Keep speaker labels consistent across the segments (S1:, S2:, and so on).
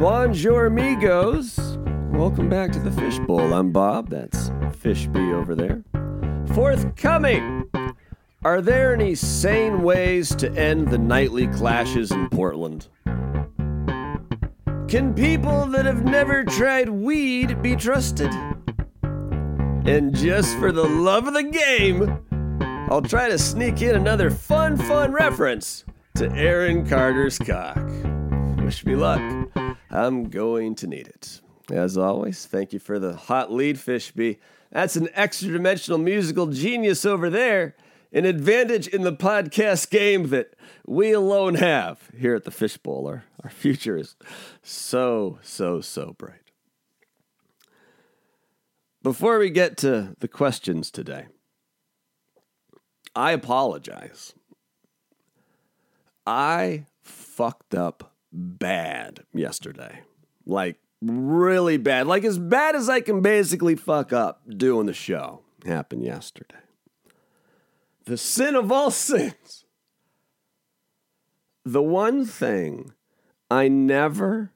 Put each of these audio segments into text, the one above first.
S1: Bonjour, amigos. Welcome back to the Fishbowl. I'm Bob. That's Fishby over there. Forthcoming. Are there any sane ways to end the nightly clashes in Portland? Can people that have never tried weed be trusted? And just for the love of the game, I'll try to sneak in another fun, fun reference to Aaron Carter's cock. Wish me luck. I'm going to need it. As always, thank you for the hot lead, Fishby. That's an extra dimensional musical genius over there, an advantage in the podcast game that we alone have here at the Fishbowl. Our, our future is so, so, so bright. Before we get to the questions today, I apologize. I fucked up bad yesterday. Like, really bad. Like, as bad as I can basically fuck up doing the show happened yesterday. The sin of all sins. The one thing I never,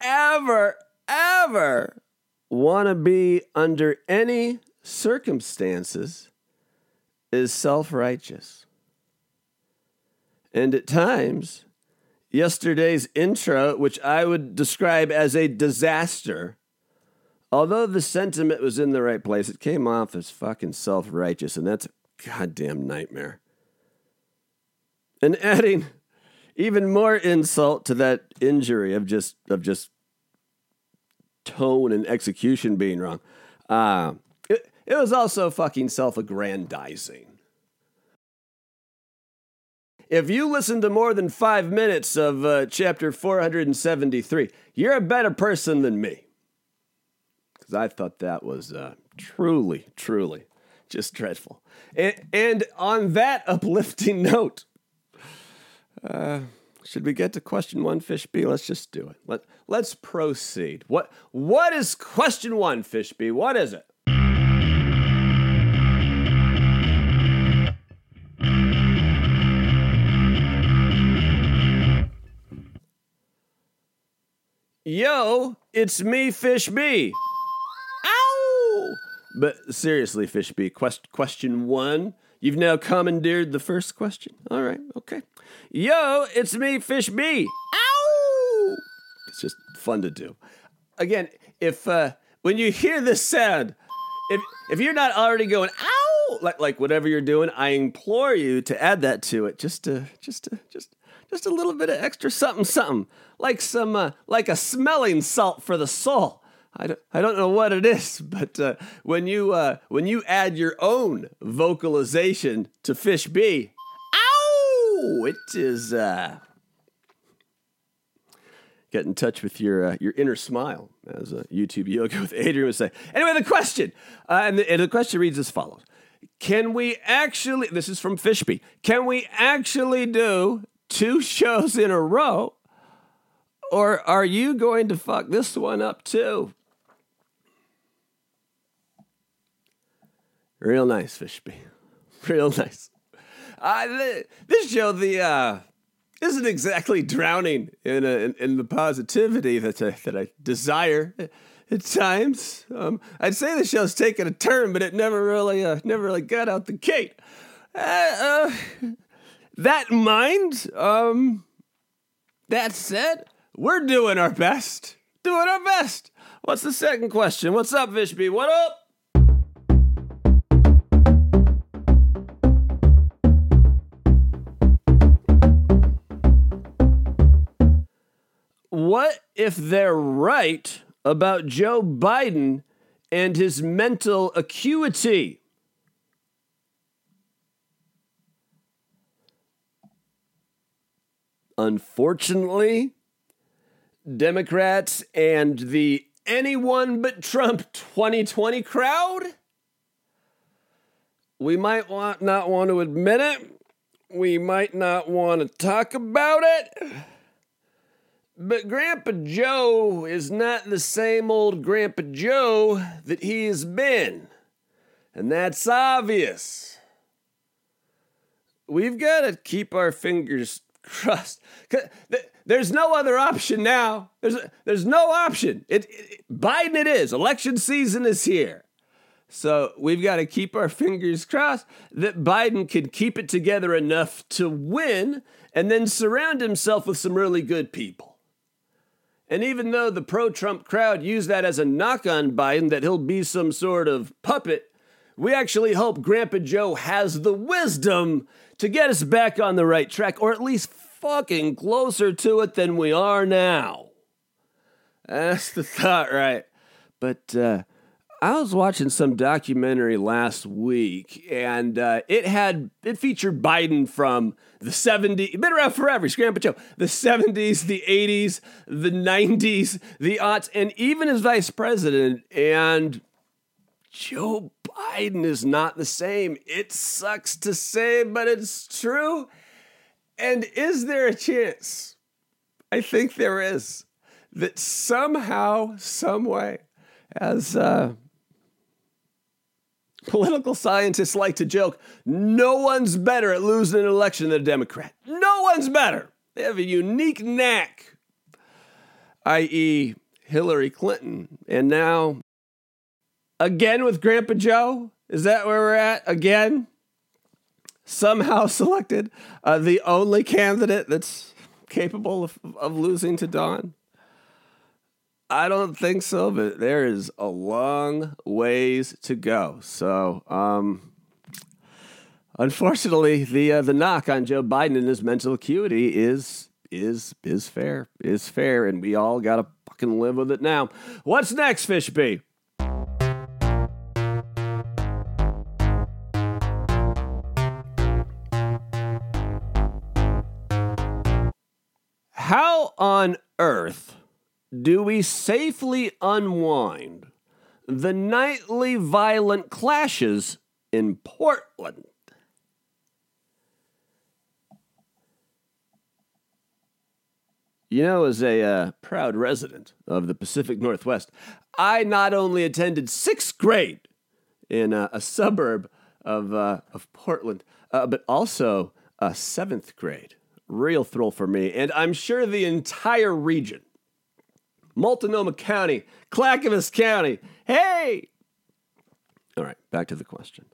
S1: ever, ever want to be under any circumstances is self righteous. And at times, yesterday's intro, which I would describe as a disaster, although the sentiment was in the right place, it came off as fucking self righteous, and that's a goddamn nightmare. And adding even more insult to that injury of just of just tone and execution being wrong. Uh, it, it was also fucking self aggrandizing. If you listen to more than five minutes of uh, chapter 473, you're a better person than me. Because I thought that was uh, truly, truly just dreadful. And, and on that uplifting note, uh, should we get to question one, Fishby? Let's just do it. Let, let's proceed. What, what is question one, Fishby? What is it? Yo, it's me, Fish B. Ow! But seriously, Fish B, quest- question one. You've now commandeered the first question. All right, okay. Yo, it's me, Fish B. Ow! It's just fun to do. Again, if uh, when you hear this sound, if if you're not already going ow, like like whatever you're doing, I implore you to add that to it. Just to just to just just a little bit of extra something something, like some uh, like a smelling salt for the soul. I don't, I don't know what it is, but uh, when you uh, when you add your own vocalization to Fish B, ow! It is uh, get in touch with your uh, your inner smile, as a YouTube yoga with Adriene would say. Anyway, the question, uh, and, the, and the question reads as follows: Can we actually? This is from Fishby. Can we actually do two shows in a row, or are you going to fuck this one up too? Real nice, Fishby. Real nice. Uh, this show, the uh, isn't exactly drowning in, a, in, in the positivity that I, that I desire at times. Um, I'd say the show's taken a turn, but it never really uh, never really got out the gate. Uh, uh, that in mind, um, that said, we're doing our best. Doing our best. What's the second question? What's up, Fishby? What up? What if they're right about Joe Biden and his mental acuity? Unfortunately, Democrats and the anyone but Trump 2020 crowd, we might want, not want to admit it. We might not want to talk about it. But Grandpa Joe is not the same old Grandpa Joe that he has been. And that's obvious. We've got to keep our fingers crust. There's no other option now. There's there's no option. It, it, Biden it is. Election season is here. So we've got to keep our fingers crossed that Biden can keep it together enough to win and then surround himself with some really good people. And even though the pro Trump crowd used that as a knock on Biden, that he'll be some sort of puppet, we actually hope Grandpa Joe has the wisdom to get us back on the right track, or at least fucking closer to it than we are now. That's the thought, right? But uh, I was watching some documentary last week, and uh, it had it featured Biden from the 70s, been around forever, he's Grandpa Joe, the 70s, the 80s, the 90s, the aughts, and even as vice president. And Joe Biden is not the same. It sucks to say, but it's true. And is there a chance? I think there is. That somehow, some way, as uh, political scientists like to joke, no one's better at losing an election than a Democrat. No one's better. They have a unique knack, i.e., Hillary Clinton. And now, again with Grandpa Joe? Is that where we're at? Again? somehow selected uh, the only candidate that's capable of, of losing to Don? I don't think so, but there is a long ways to go. So, um, unfortunately, the uh, the knock on Joe Biden and his mental acuity is is is fair, is fair, and we all got to fucking live with it now. What's next, Fishby? How on earth do we safely unwind the nightly violent clashes in Portland? You know, as a uh, proud resident of the Pacific Northwest, I not only attended sixth grade in uh, a suburb of, uh, of Portland, uh, but also a seventh grade real thrill for me, and I'm sure the entire region. Multnomah County, Clackamas County, hey! All right, back to the question.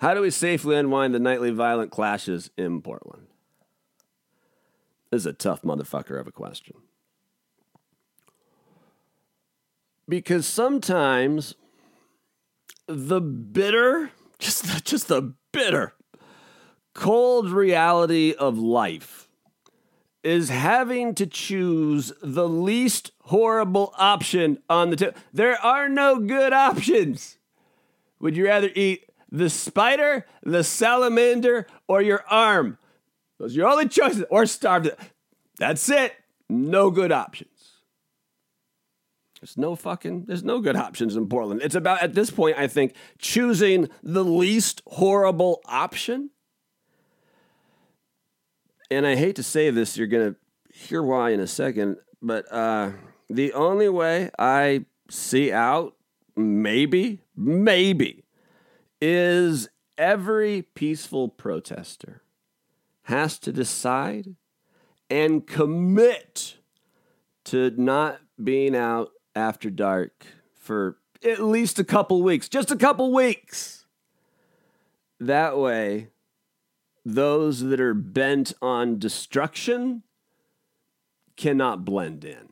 S1: How do we safely unwind the nightly violent clashes in Portland? This is a tough motherfucker of a question. Because sometimes the bitter, just the, just the bitter cold reality of life is having to choose the least horrible option on the table. There are no good options. Would you rather eat the spider, the salamander, or your arm? Those are your only choices, or starve. To- That's it. No good options. There's no fucking, there's no good options in Portland. It's about, at this point, I think, choosing the least horrible option and I hate to say this, you're going to hear why in a second, but uh, the only way I see out, maybe, maybe, is every peaceful protester has to decide and commit to not being out after dark for at least a couple weeks, just a couple weeks. That way, those that are bent on destruction cannot blend in.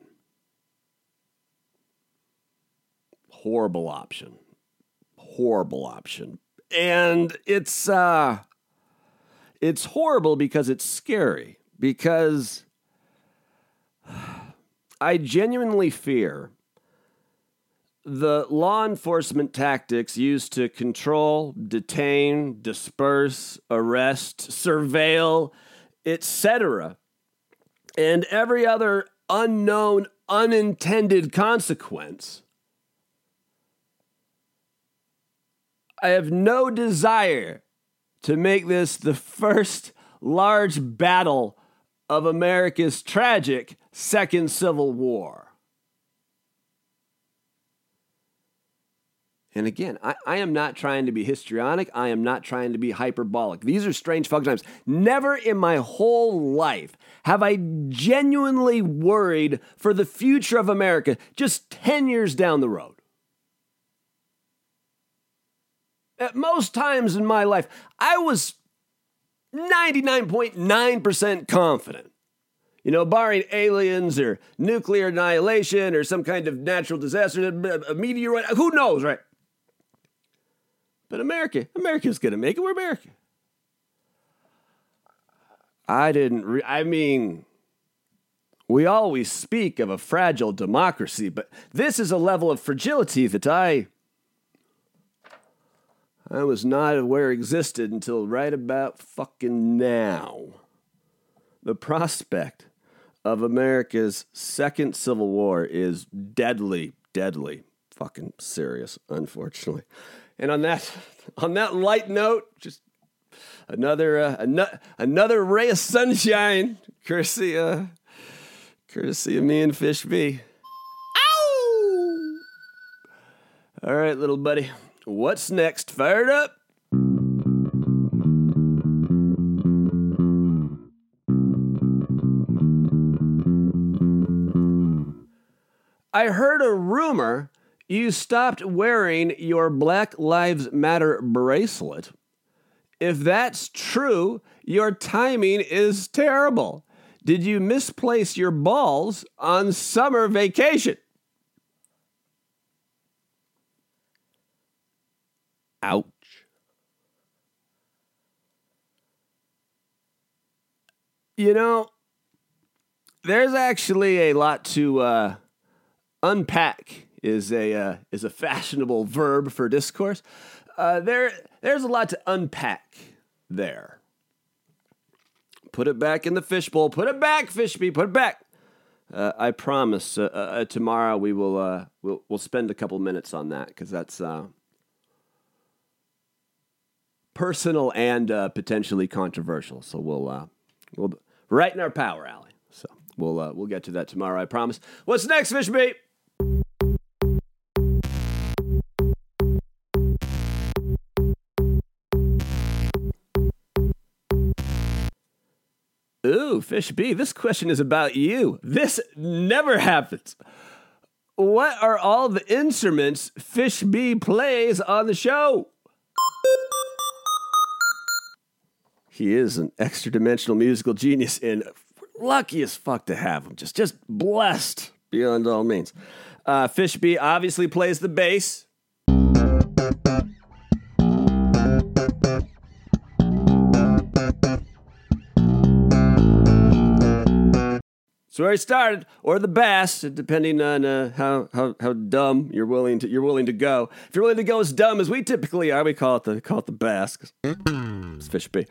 S1: Horrible option. Horrible option. And it's uh it's horrible because it's scary because I genuinely fear the law enforcement tactics used to control, detain, disperse, arrest, surveil, etc., and every other unknown, unintended consequence. I have no desire to make this the first large battle of America's tragic Second Civil War. And again, I, I, am not trying to be histrionic. I am not trying to be hyperbolic. These are strange fuck times. Never in my whole life have I genuinely worried for the future of America just 10 years down the road. At most times in my life, I was 99.9% confident. You know, barring aliens or nuclear annihilation or some kind of natural disaster, a meteorite, who knows, right? But America, America's to make it. We're America. I didn't, re- I mean, we always speak of a fragile democracy, but this is a level of fragility that I I was not aware existed until right about fucking now. The prospect of America's second civil war is deadly, deadly, fucking serious, unfortunately. And on that, on that light note, just another, uh, an- another ray of sunshine, courtesy, uh, courtesy of me and Fish B. Ow! All right, little buddy. What's next? Fired up? I heard a rumor you stopped wearing your Black Lives Matter bracelet. If that's true, your timing is terrible. Did you misplace your balls on summer vacation? Ouch. You know, there's actually a lot to uh, unpack. Is a uh, is a fashionable verb for discourse. Uh, there there's a lot to unpack there. Put it back in the fishbowl. Put it back, Fishby. Put it back. Uh, I promise. Uh, uh, tomorrow we will uh, we'll we'll spend a couple minutes on that because that's personal and uh, potentially controversial. So we'll uh, we'll right in our power alley. So we'll uh, we'll get to that tomorrow. I promise. What's next, Fish Ooh, Fish B, this question is about you. This never happens. What are all the instruments Fish B plays on the show? He is an extra dimensional musical genius and lucky as fuck to have him. Just just blessed beyond all means. Uh, B obviously plays the bass. Where he started, or the bass, depending on uh, how, how how dumb you're willing to you're willing to go. If you're willing to go as dumb as we typically are, we call it the call it the bass. it's Fishby.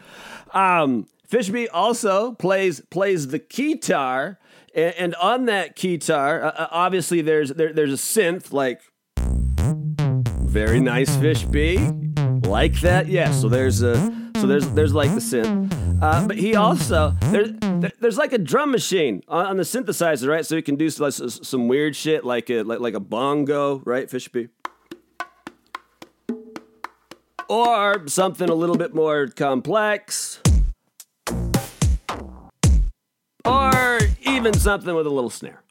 S1: Um, Fishby also plays plays the guitar, and, and on that guitar, uh, uh, obviously there's there, there's a synth like very nice Fishby, like that. Yeah, so there's a so there's there's like the synth. Uh, but he also there's there's like a drum machine on, on, the synthesizer, right? So he can do like, some weird shit like a like, like a bongo, right? Fishby. Or something a little bit more complex. Or even something with a little snare.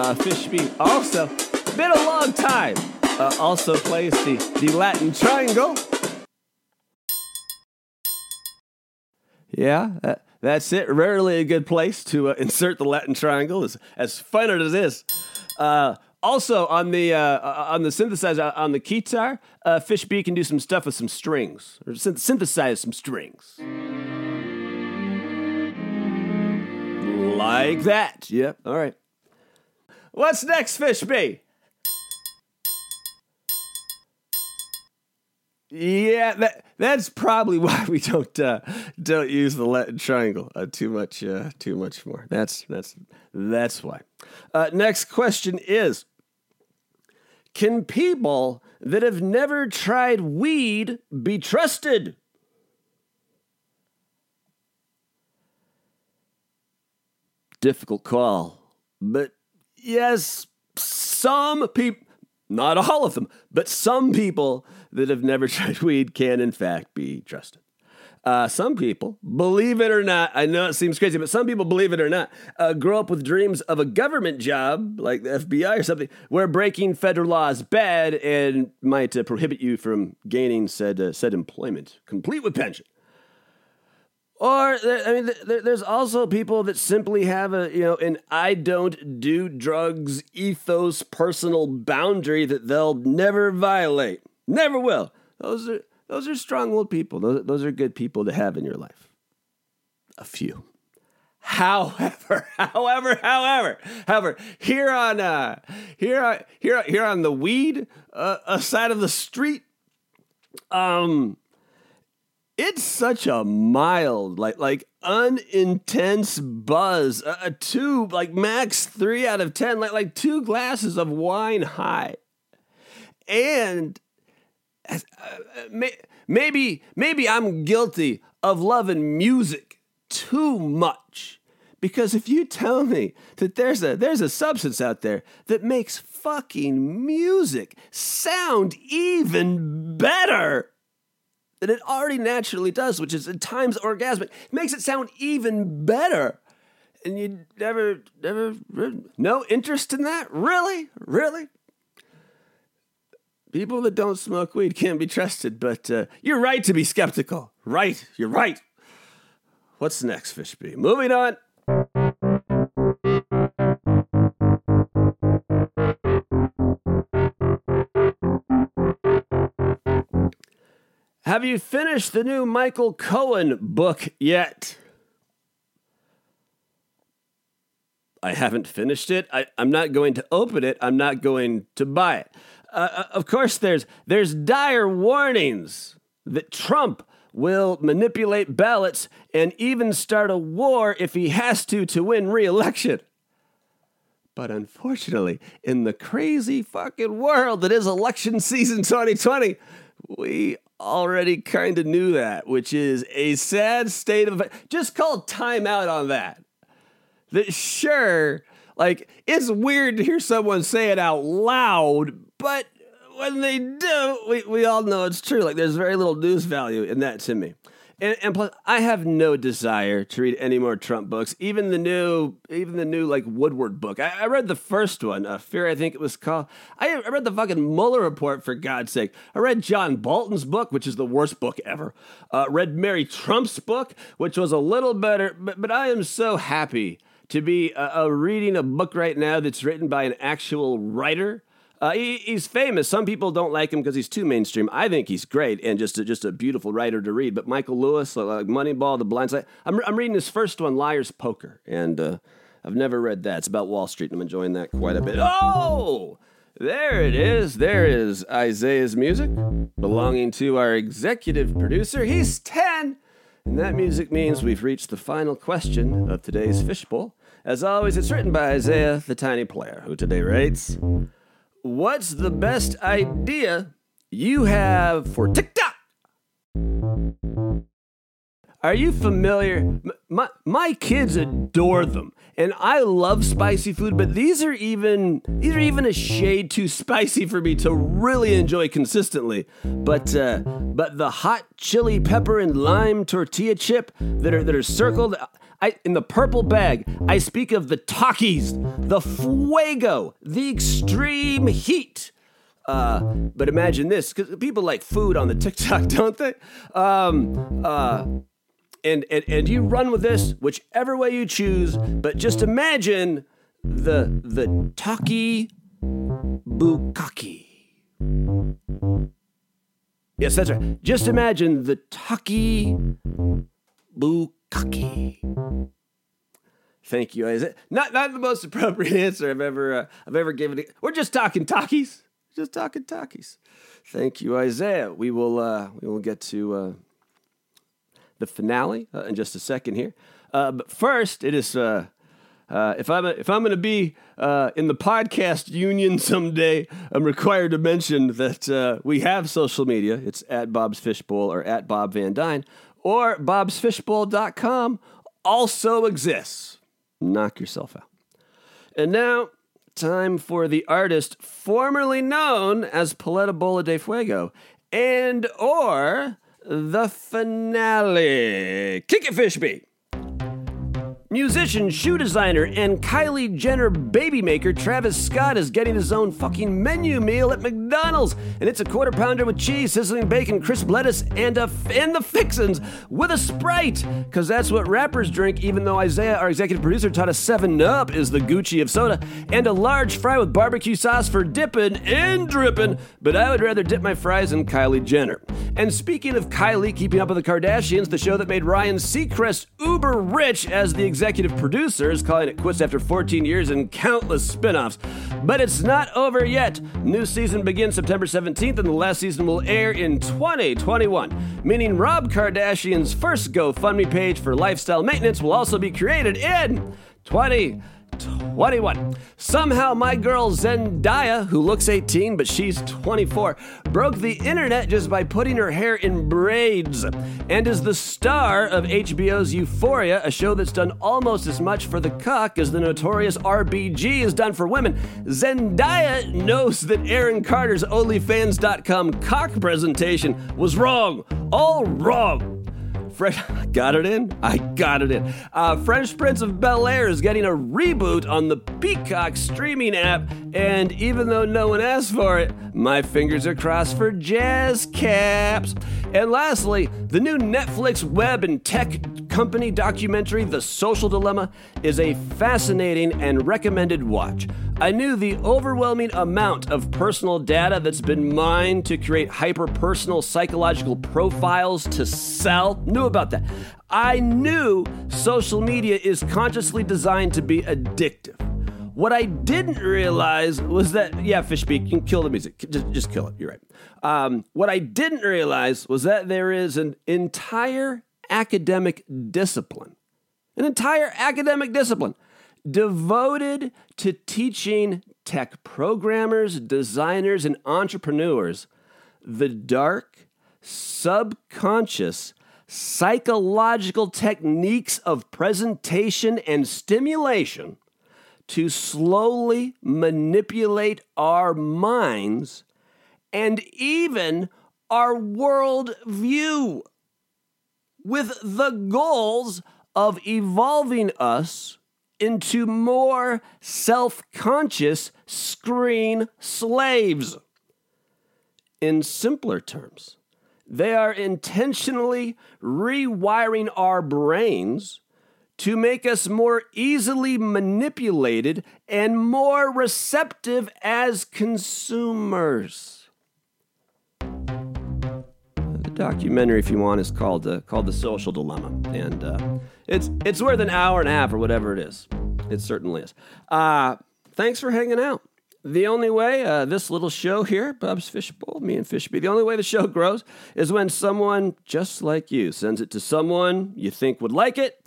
S1: Uh, Fishby also, been a long time, uh, also plays the, the Latin triangle. Yeah, that, uh, that's it. Rarely a good place to uh, insert the Latin triangle, as, as fun as it is. Uh, also on the uh, uh on the synthesizer on the guitar, uh, Fishby can do some stuff with some strings or synthesize some strings, like that. Yep. All right. What's next, Fishby? Yeah, that that's probably why we don't uh, don't use the Latin triangle uh, too much uh, too much more. That's that's that's why. Uh, next question is: Can people that have never tried weed be trusted? Difficult call, but yes, some people Not all of them, but some people that have never tried weed can, in fact, be trusted. Uh, some people, believe it or not, I know it seems crazy, but some people, believe it or not, uh, grow up with dreams of a government job like the FBI or something, where breaking federal law is bad and might uh, prohibit you from gaining said uh, said employment, complete with pension. Or I mean, there's also people that simply have a you know an I don't do drugs ethos, personal boundary that they'll never violate, never will. Those are those are strong-willed people. Those, those are good people to have in your life. A few. However, however, however, however, here on uh, here on here here on the weed uh, side of the street, um, it's such a mild, like like unintense buzz. A, a two, like max three out of ten, like like two glasses of wine high, and uh, Uh, uh, maybe maybe I'm guilty of loving music too much. Because if you tell me that there's a there's a substance out there that makes fucking music sound even better than it already naturally does, which is at times orgasmic, makes it sound even better. And you never, never, no interest in that? Really? Really? People that don't smoke weed can't be trusted, but uh, you're right to be skeptical. Right, you're right. What's next, Fishby? Moving on. Have you finished the new Michael Cohen book yet? I haven't finished it. I, am not going to open it. I'm not going to buy it. Uh, uh, of course, there's there's dire warnings that Trump will manipulate ballots and even start a war if he has to to win re-election. But unfortunately, in the crazy fucking world that is election season 2020, we already kind of knew that, which is a sad state of just call timeout on that. That sure, like it's weird to hear someone say it out loud, but when they do, we, we all know it's true. Like there's very little news value in that to me. And, and, plus, I have no desire to read any more Trump books. Even the new, even the new like Woodward book. I, I read the first one, uh, Fear, I think it was called. I, I, read the fucking Mueller report for God's sake. I read John Bolton's book, which is the worst book ever. Uh, read Mary Trump's book, which was a little better. But, but I am so happy to be uh, uh reading a book right now that's written by an actual writer uh, he, he's famous. Some people don't like him because he's too mainstream. I think he's great and just a, just a beautiful writer to read. But Michael Lewis, like Moneyball, The Blind Side. I'm, I'm reading his first one, Liar's Poker, and uh, I've never read that. It's about Wall Street, and I'm enjoying that quite a bit. Oh, there it is. There is Isaiah's music, belonging to our executive producer. He's ten, and that music means we've reached the final question of today's fishbowl. As always, it's written by Isaiah, the tiny player, who today writes. What's the best idea you have for TikTok? Are you familiar? My, my kids adore them, and I love spicy food. But these are even these are even a shade too spicy for me to really enjoy consistently. But uh, but the hot chili pepper and lime tortilla chip that are that are circled. I, in the purple bag, I speak of the Takis, the Fuego, the extreme heat. Uh, but imagine this, because people like food on the TikTok, don't they? Um, uh, and, and and you run with this whichever way you choose. But just imagine the the Taki Bukaki. Yes, that's right. Just imagine the Taki Bukaki cocky. Thank you, Isaiah. Not not the most appropriate answer I've ever uh, I've ever given. We're just talking talkies. Just talking talkies. Thank you, Isaiah. We will uh, we will get to uh, the finale uh, in just a second here. Uh, but first, it is uh, uh, if I'm if I'm going to be uh, in the podcast union someday, I'm required to mention that uh, we have social media. It's at Bob's Fishbowl or at Bob Van Dyne or bobsfishbowl.com also exists. Knock yourself out. And now, time for the artist formerly known as Paleta Bola de Fuego and or the finale. Kick it, Fishby! Musician, shoe designer, and Kylie Jenner baby maker Travis Scott is getting his own fucking menu meal at McDonald's, and it's a quarter pounder with cheese, sizzling bacon, crisp lettuce, and a f- and the fixins with a Sprite, because that's what rappers drink. Even though Isaiah, our executive producer, taught us Seven Up is the Gucci of soda, and a large fry with barbecue sauce for dipping and dripping. But I would rather dip my fries in Kylie Jenner. And speaking of Kylie keeping up with the Kardashians, the show that made Ryan Seacrest uber rich as the executive producer is calling it quits after 14 years and countless spin offs. But it's not over yet. New season begins September 17th, and the last season will air in 2021, meaning Rob Kardashian's first GoFundMe page for lifestyle maintenance will also be created in 20. 21. Somehow, my girl Zendaya, who looks 18 but she's 24, broke the internet just by putting her hair in braids and is the star of HBO's Euphoria, a show that's done almost as much for the cock as the notorious RBG has done for women. Zendaya knows that Aaron Carter's OnlyFans.com cock presentation was wrong. All wrong. Fresh, got it in? I got it in. Uh, Fresh Prince of Bel Air is getting a reboot on the Peacock streaming app, and even though no one asked for it, my fingers are crossed for jazz caps. And lastly, the new Netflix web and tech company documentary, The Social Dilemma, is a fascinating and recommended watch. I knew the overwhelming amount of personal data that's been mined to create hyper personal psychological profiles to sell. Knew about that. I knew social media is consciously designed to be addictive. What I didn't realize was that, yeah, Fishbeak, you can kill the music. Just, just kill it. You're right. Um, what I didn't realize was that there is an entire academic discipline, an entire academic discipline devoted to teaching tech programmers, designers, and entrepreneurs the dark, subconscious, psychological techniques of presentation and stimulation to slowly manipulate our minds and even our world view with the goals of evolving us into more self conscious screen slaves. In simpler terms, they are intentionally rewiring our brains to make us more easily manipulated and more receptive as consumers. The documentary, if you want, is called uh, called "The Social Dilemma," and uh, it's it's worth an hour and a half or whatever it is. It certainly is. Uh, thanks for hanging out. The only way uh, this little show here, Bob's Fishbowl, me and Fishby, the only way the show grows is when someone just like you sends it to someone you think would like it.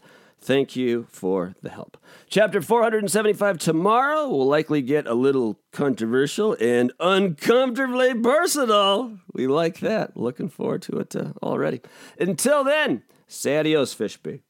S1: Thank you for the help. Chapter 475 tomorrow will likely get a little controversial and uncomfortably personal. We like that. Looking forward to it uh, already. Until then, say adios, Fishby.